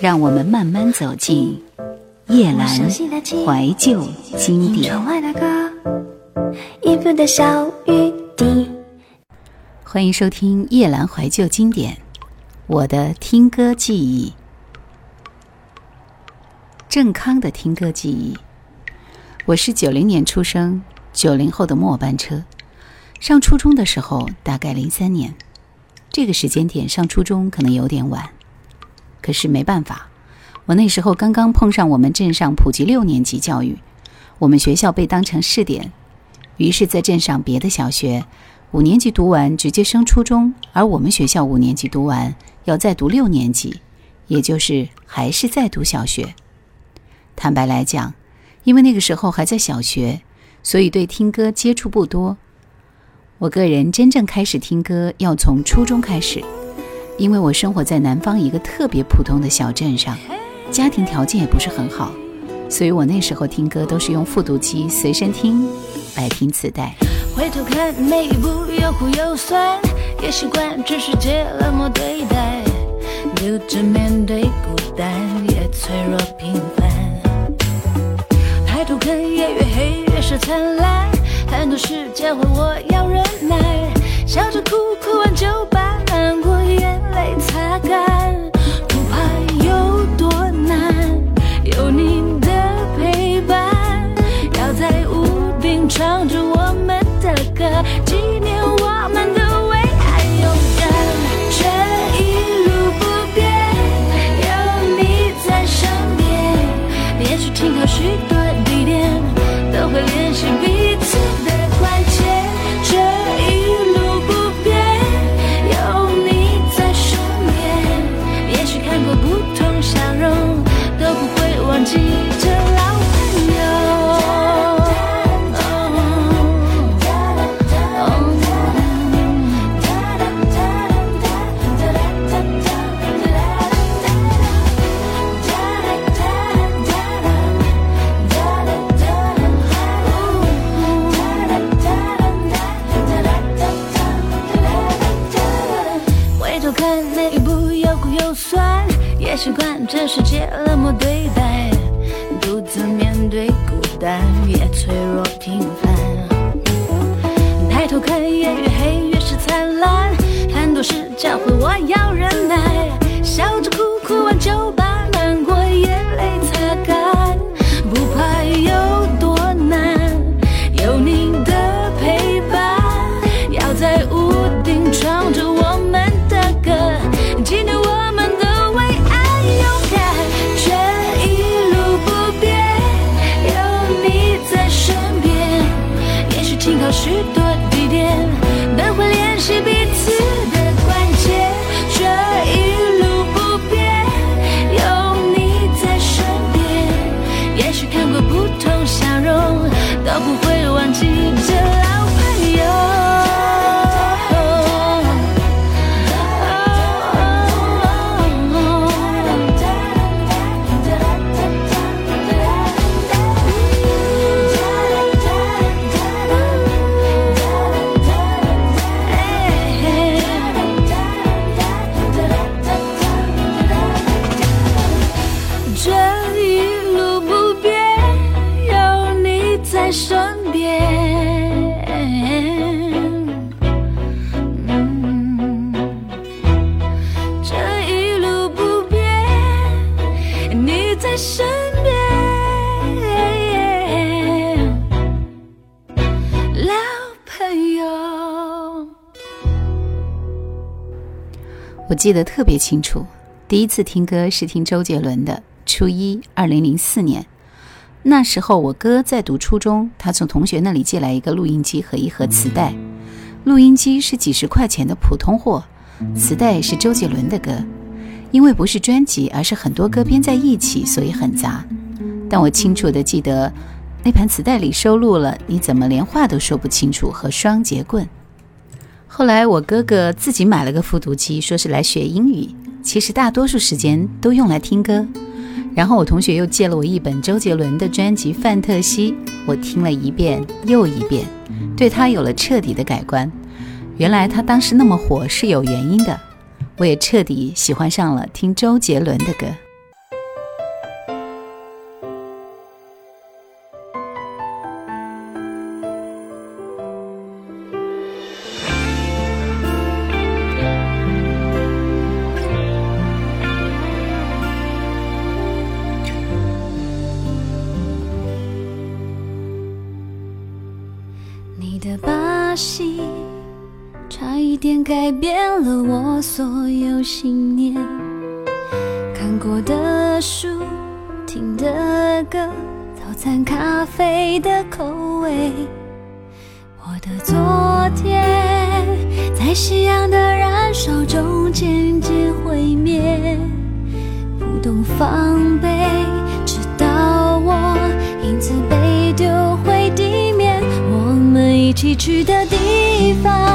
让我们慢慢走进叶阑怀旧经典。欢迎收听夜阑怀旧经典，我的听歌记忆。郑康的听歌记忆。我是九零年出生，九零后的末班车。上初中的时候，大概零三年，这个时间点上初中可能有点晚。可是没办法，我那时候刚刚碰上我们镇上普及六年级教育，我们学校被当成试点，于是，在镇上别的小学五年级读完直接升初中，而我们学校五年级读完要再读六年级，也就是还是在读小学。坦白来讲，因为那个时候还在小学，所以对听歌接触不多。我个人真正开始听歌要从初中开始。因为我生活在南方一个特别普通的小镇上，家庭条件也不是很好，所以我那时候听歌都是用复读机随身听，来听磁带。回头看每一步又苦又酸，也习惯这世界冷漠对待，独自面对孤单，也脆弱平凡。抬头看夜越黑越是灿烂，很多事教会我要忍耐，笑着哭哭完就把难过。眼泪擦干，不怕有多难，有你的陪伴，要在屋顶唱着我们的歌，就算也习惯这世界冷漠对待，独自面对孤单，也脆弱平凡。抬头看，夜越黑越是灿烂，很多事教会我要忍耐，笑着哭，哭完就把难过眼泪擦都不会忘记这我记得特别清楚，第一次听歌是听周杰伦的《初一》，二零零四年。那时候我哥在读初中，他从同学那里借来一个录音机和一盒磁带。录音机是几十块钱的普通货，磁带是周杰伦的歌。因为不是专辑，而是很多歌编在一起，所以很杂。但我清楚的记得，那盘磁带里收录了《你怎么连话都说不清楚》和《双节棍》。后来我哥哥自己买了个复读机，说是来学英语，其实大多数时间都用来听歌。然后我同学又借了我一本周杰伦的专辑《范特西》，我听了一遍又一遍，对他有了彻底的改观。原来他当时那么火是有原因的，我也彻底喜欢上了听周杰伦的歌。们一起去的地方，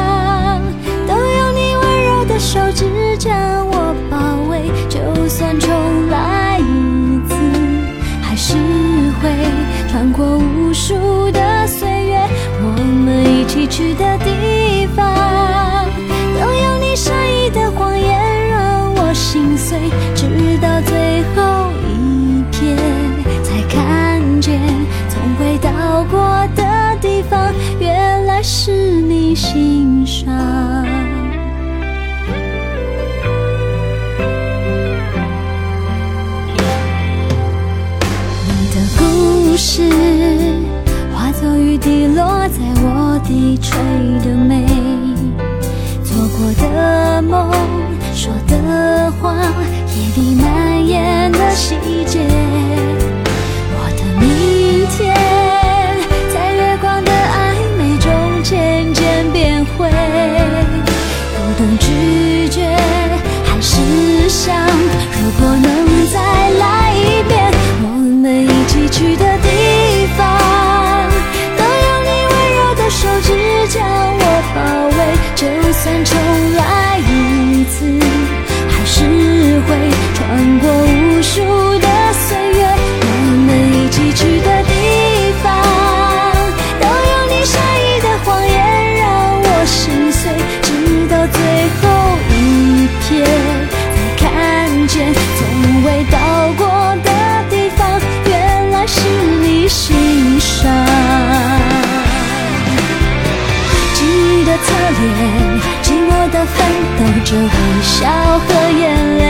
的侧脸，寂寞的奋斗着微笑和眼泪。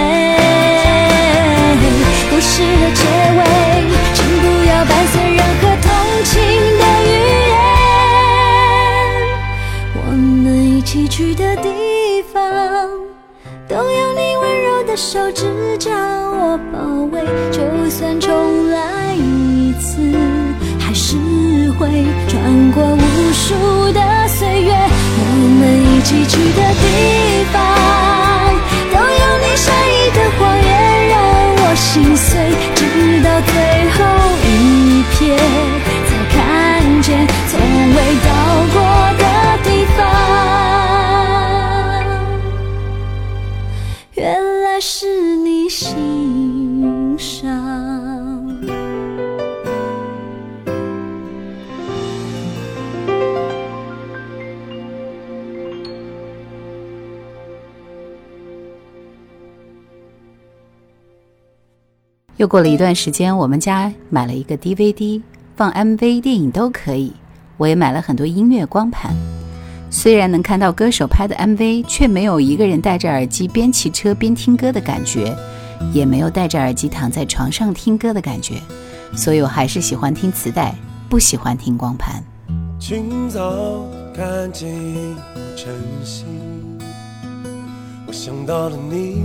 故事的结尾，请不要伴随任何同情的语言。我们一起去的地方，都有你温柔的手指将我包围。就算重又过了一段时间，我们家买了一个 DVD，放 MV、电影都可以。我也买了很多音乐光盘，虽然能看到歌手拍的 MV，却没有一个人戴着耳机边骑车边听歌的感觉，也没有戴着耳机躺在床上听歌的感觉。所以我还是喜欢听磁带，不喜欢听光盘。清早看见一股晨曦，我想到了你。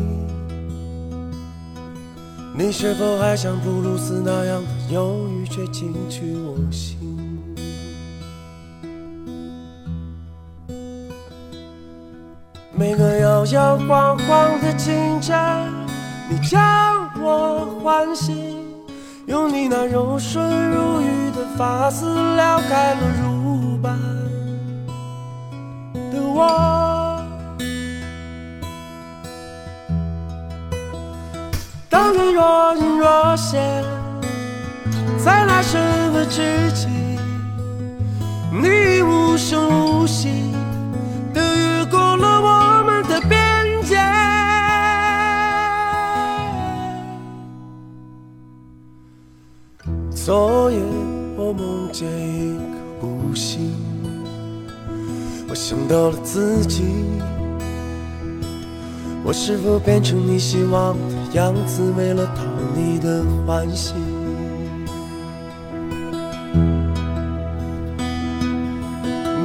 你是否还像布鲁斯那样的忧郁，却进去我心？每个摇摇晃晃的清晨，你将我唤醒，用你那柔顺如玉的发丝撩开了如若隐若现，在那身份之际，你无声无息地越过了我们的边界。昨夜我梦见一颗孤星，我想到了自己。我是否变成你希望的样子，为了讨你的欢心？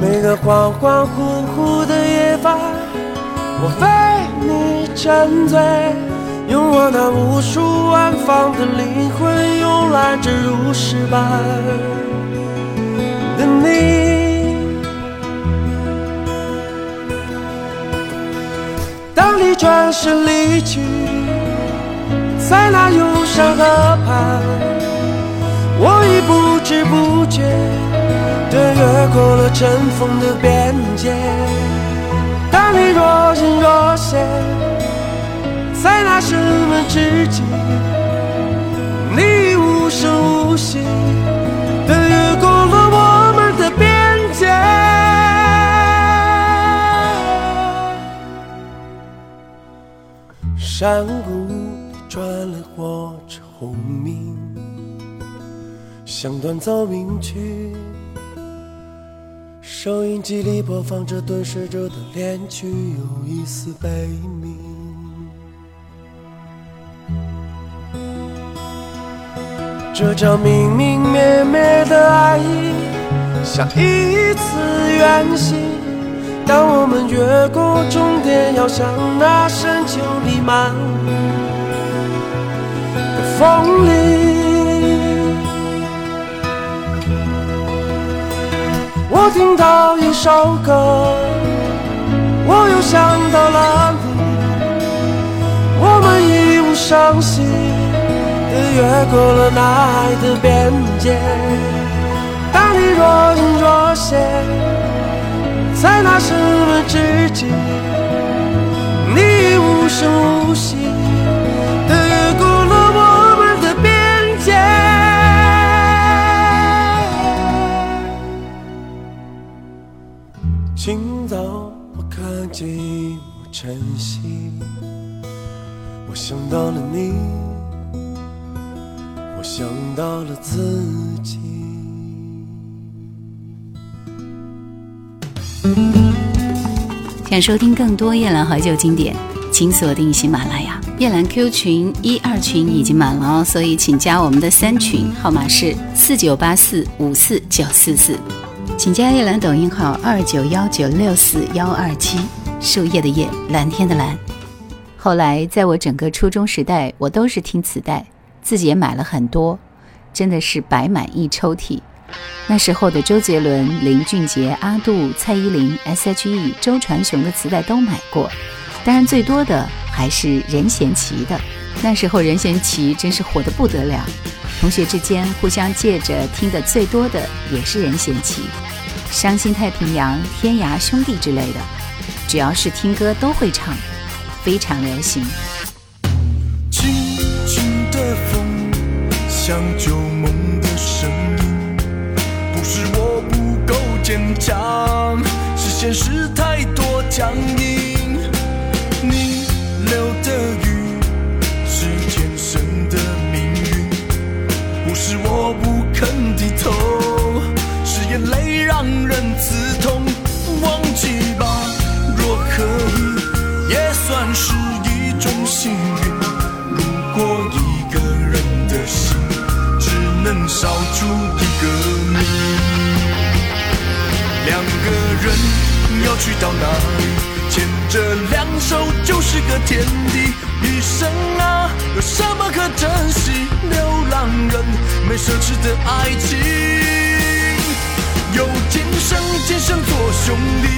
每个恍恍惚惚的夜晚，我为你沉醉，用我那无数安放的灵魂，慵懒着如诗般的你。当你转身离去，在那忧伤河畔，我已不知不觉。的越过了尘封的边界，当你若隐若现，在那生门之际，你已无声无息的越过了我们的边界。山谷转了火车轰鸣，像断奏鸣曲。收音机里播放着蹲睡着的恋曲，有一丝悲鸣。这场明明灭灭的爱意，像一次远行。当我们越过终点，要向那深秋里漫风里。我听到一首歌，我又想到了你。我们义无声息地越过了那爱的边界。当你若隐若现，在那什么之际，你已无声无息。寂寞晨曦，我想到了你，我想到了自己。想收听更多夜兰怀旧经典，请锁定喜马拉雅。夜兰 Q 群一二群已经满了哦，所以请加我们的三群，号码是四九八四五四九四四。请加叶兰抖音号二九幺九六四幺二七，树叶的叶，蓝天的蓝。后来，在我整个初中时代，我都是听磁带，自己也买了很多，真的是摆满一抽屉。那时候的周杰伦、林俊杰、阿杜、蔡依林、S.H.E、周传雄的磁带都买过，当然最多的还是任贤齐的。那时候任贤齐真是火得不得了。同学之间互相借着听的最多的也是任贤齐，《伤心太平洋》《天涯兄弟》之类的，只要是听歌都会唱，非常流行。轻轻的风，像旧梦的声音，不是我不够坚强，是现实太多僵硬。你流的雨，是天生的命运，不。是我不肯低头，要去到哪里？牵着两手就是个天地。一生啊，有什么可珍惜？流浪人没奢侈的爱情，有今生今生做兄弟，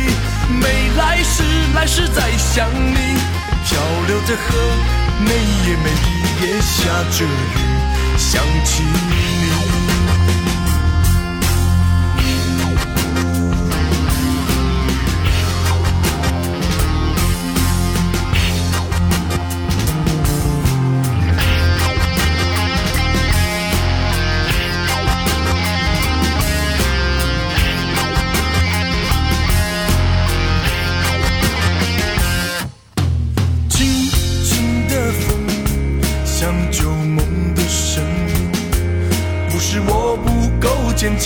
没来世来世再想你。漂流的河，每夜每夜下着雨，想起你。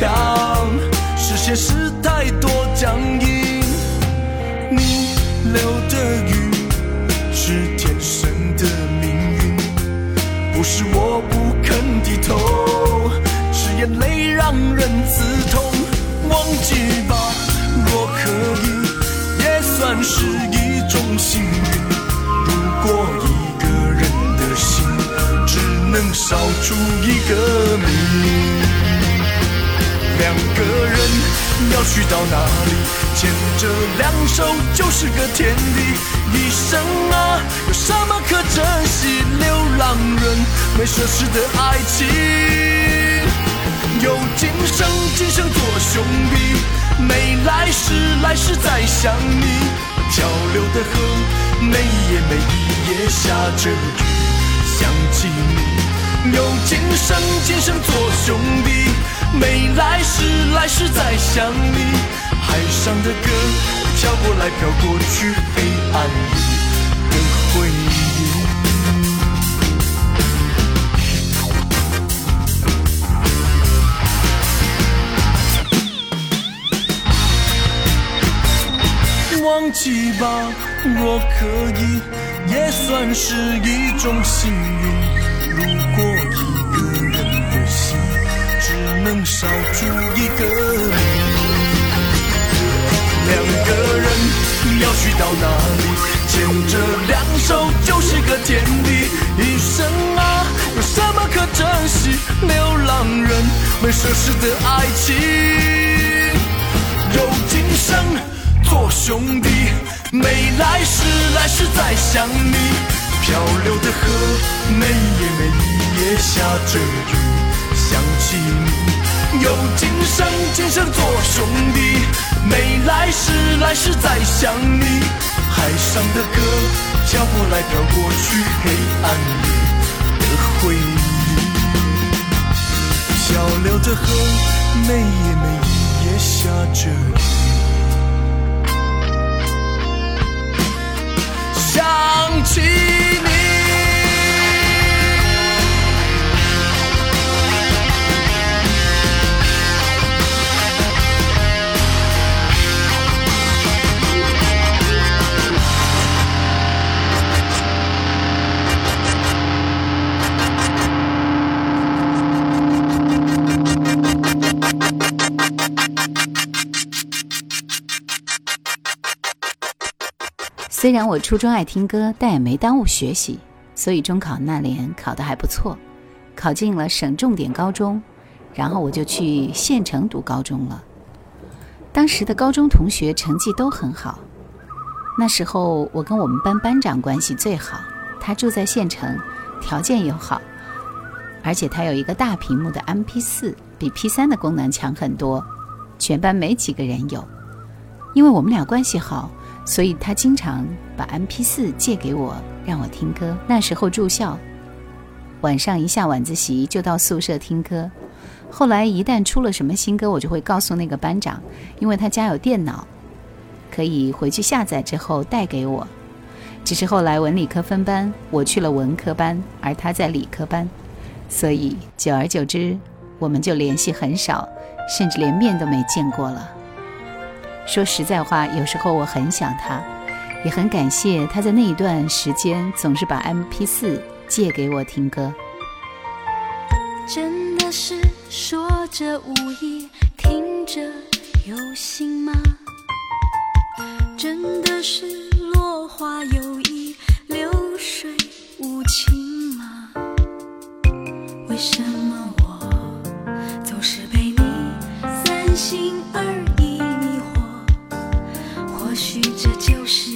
当是现实太多僵硬你留的雨是天生的命运不是我不肯低头是眼泪让人刺痛。忘记吧若可以也算是一种幸运。如果一个人的心只能烧出一个名。个人要去到哪里？牵着两手就是个天地。一生啊，有什么可珍惜？流浪人没奢侈的爱情，有今生今生做兄弟，没来世来世再想你。漂流的河，每一夜每一夜下着雨，想起你。有今生今生做兄弟，没来世来世再想你。海上的歌，飘过来飘过去，黑暗里的回忆。忘记吧，若可以，也算是一种幸运。能烧出一个你，两个人要去到哪里？牵着两手就是个天地。一生啊，有什么可珍惜？流浪人没奢侈的爱情，有今生。做兄弟，没来世来世再想你。漂流的河，每夜每夜下着雨，想起你。有今生今生做兄弟，没来世来世再想你。海上的歌，飘过来飘过去，黑暗里的回忆。小流着河，每夜每夜下着雨。虽然我初中爱听歌，但也没耽误学习，所以中考那年考得还不错，考进了省重点高中，然后我就去县城读高中了。当时的高中同学成绩都很好，那时候我跟我们班班长关系最好，他住在县城，条件又好，而且他有一个大屏幕的 MP4，比 P3 的功能强很多，全班没几个人有，因为我们俩关系好。所以他经常把 MP4 借给我，让我听歌。那时候住校，晚上一下晚自习就到宿舍听歌。后来一旦出了什么新歌，我就会告诉那个班长，因为他家有电脑，可以回去下载之后带给我。只是后来文理科分班，我去了文科班，而他在理科班，所以久而久之，我们就联系很少，甚至连面都没见过了。说实在话，有时候我很想他，也很感谢他在那一段时间总是把 M P 四借给我听歌。真的是说着无意，听着有心吗？真的是落花有意，流水无情吗？为什么我总是被你三心二意？是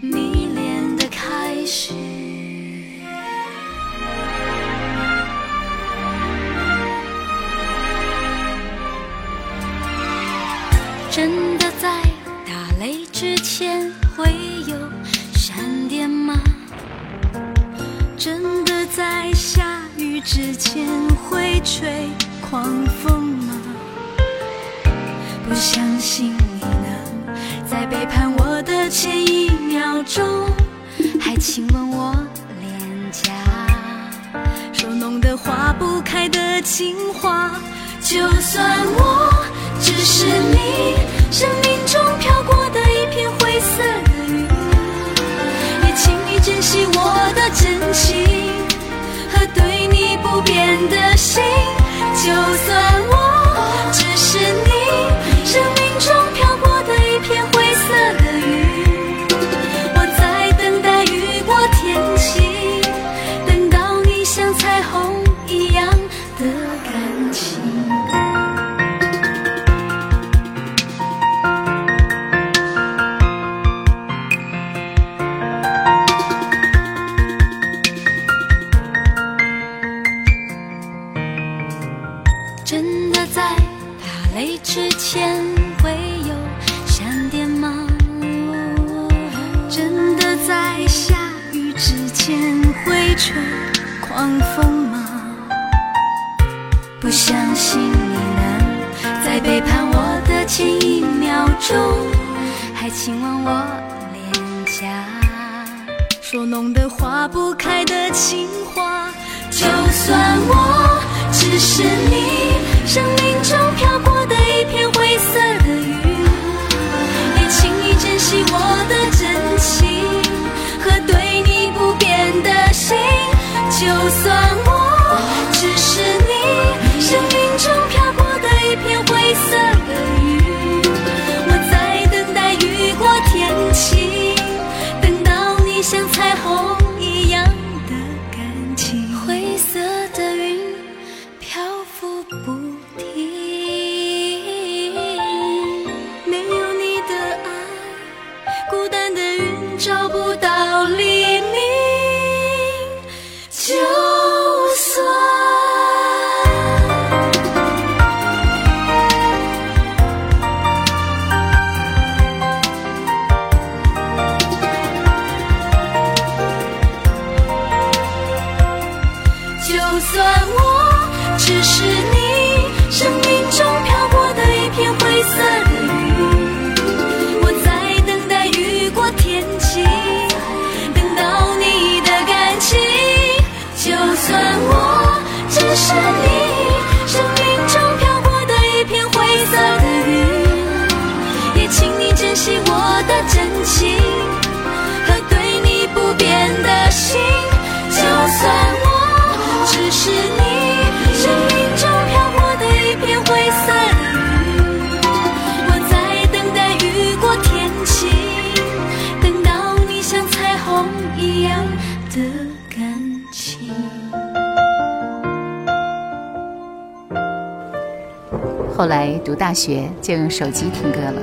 迷恋的开始。真的在打雷之前会有闪电吗？真的在下雨之前会吹狂风吗？不相信你能在背叛前一秒钟，还亲吻我脸颊，说弄得化不开的情话。就算我只是你生命中飘过的一片灰色的云，也请你珍惜我的真情和对你不变的心。就算后来读大学就用手机听歌了。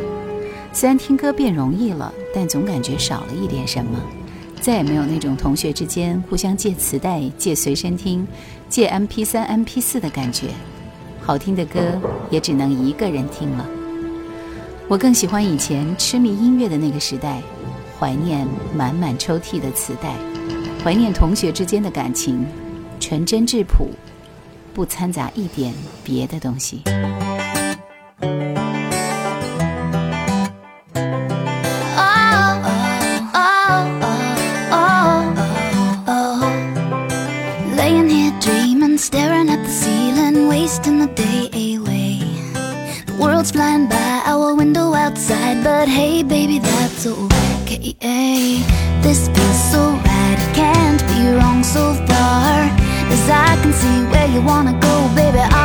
虽然听歌变容易了但总感觉少了一点什么再也没有那种同学之间互相借磁带借随身听借 mp 三 mp 四的感觉。好听的歌也只能一个人听了。我更喜欢以前痴迷音乐的那个时代怀念满满抽屉的磁带怀念同学之间的感情纯真质朴不掺杂一点别的东西。day away. The world's flying by our window outside, but hey, baby, that's alright. This feels so right, it can't be wrong so far. As I can see where you wanna go, baby. I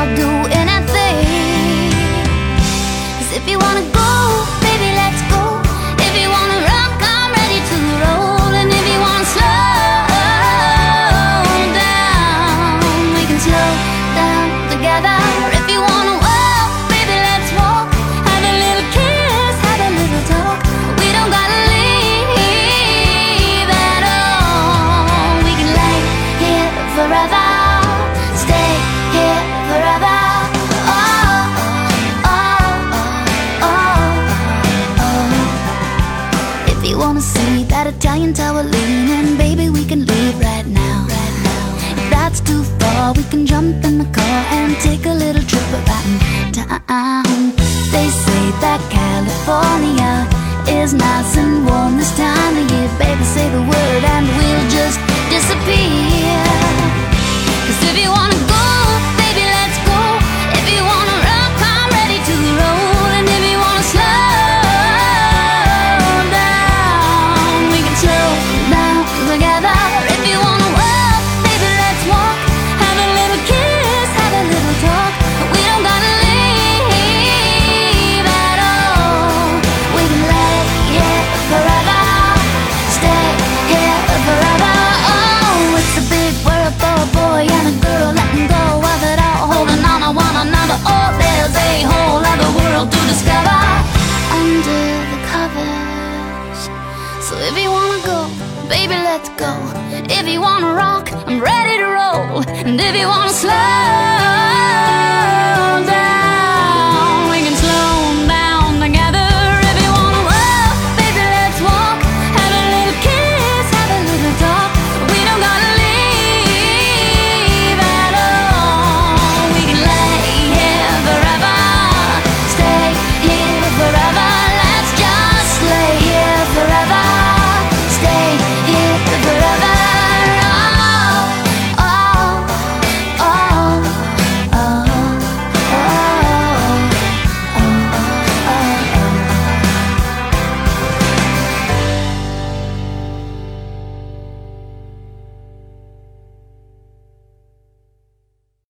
California is nice and warm this time of year. Baby, say the word and we'll just disappear. Cause if you wanna go. If you wanna rock, I'm ready to roll. And if you wanna slow.